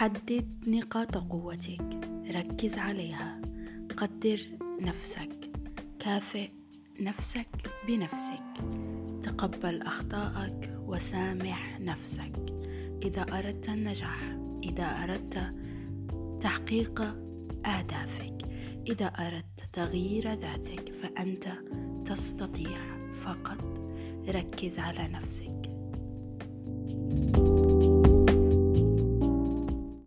حدد نقاط قوتك. ركز عليها. قدر نفسك. كافئ نفسك بنفسك. تقبل اخطائك وسامح نفسك. إذا أردت النجاح إذا أردت تحقيق أهدافك. إذا أردت تغيير ذاتك فأنت تستطيع فقط. ركز على نفسك.